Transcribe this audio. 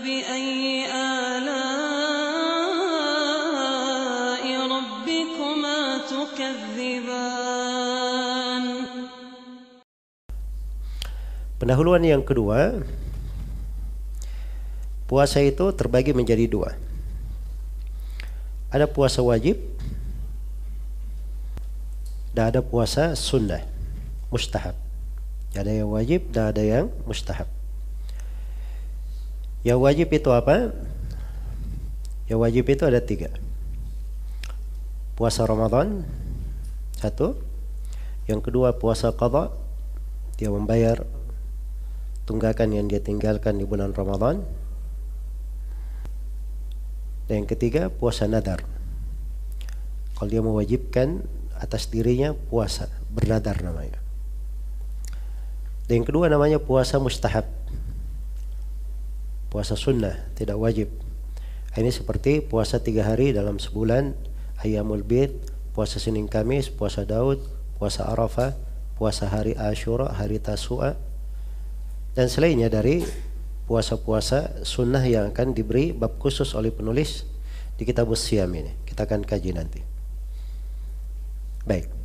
فبأي آلاء ربكما تكذبان Pendahuluan yang kedua, puasa itu terbagi menjadi dua. Ada puasa wajib dan ada puasa sunnah, mustahab. Ada yang wajib dan ada yang mustahab. Yang wajib itu apa? Yang wajib itu ada tiga. Puasa Ramadan, satu. Yang kedua puasa qadha, dia membayar tunggakan yang dia tinggalkan di bulan Ramadan. Dan yang ketiga puasa nadar. Kalau dia mewajibkan atas dirinya puasa, bernadar namanya. Dan yang kedua namanya puasa mustahab. Puasa sunnah, tidak wajib. Ini seperti puasa tiga hari dalam sebulan, ayamul bid, puasa Senin Kamis, puasa Daud, puasa Arafah, puasa hari Ashura, hari Tasua, dan selainnya dari puasa-puasa sunnah yang akan diberi bab khusus oleh penulis di kitab Siam ini. Kita akan kaji nanti. Baik.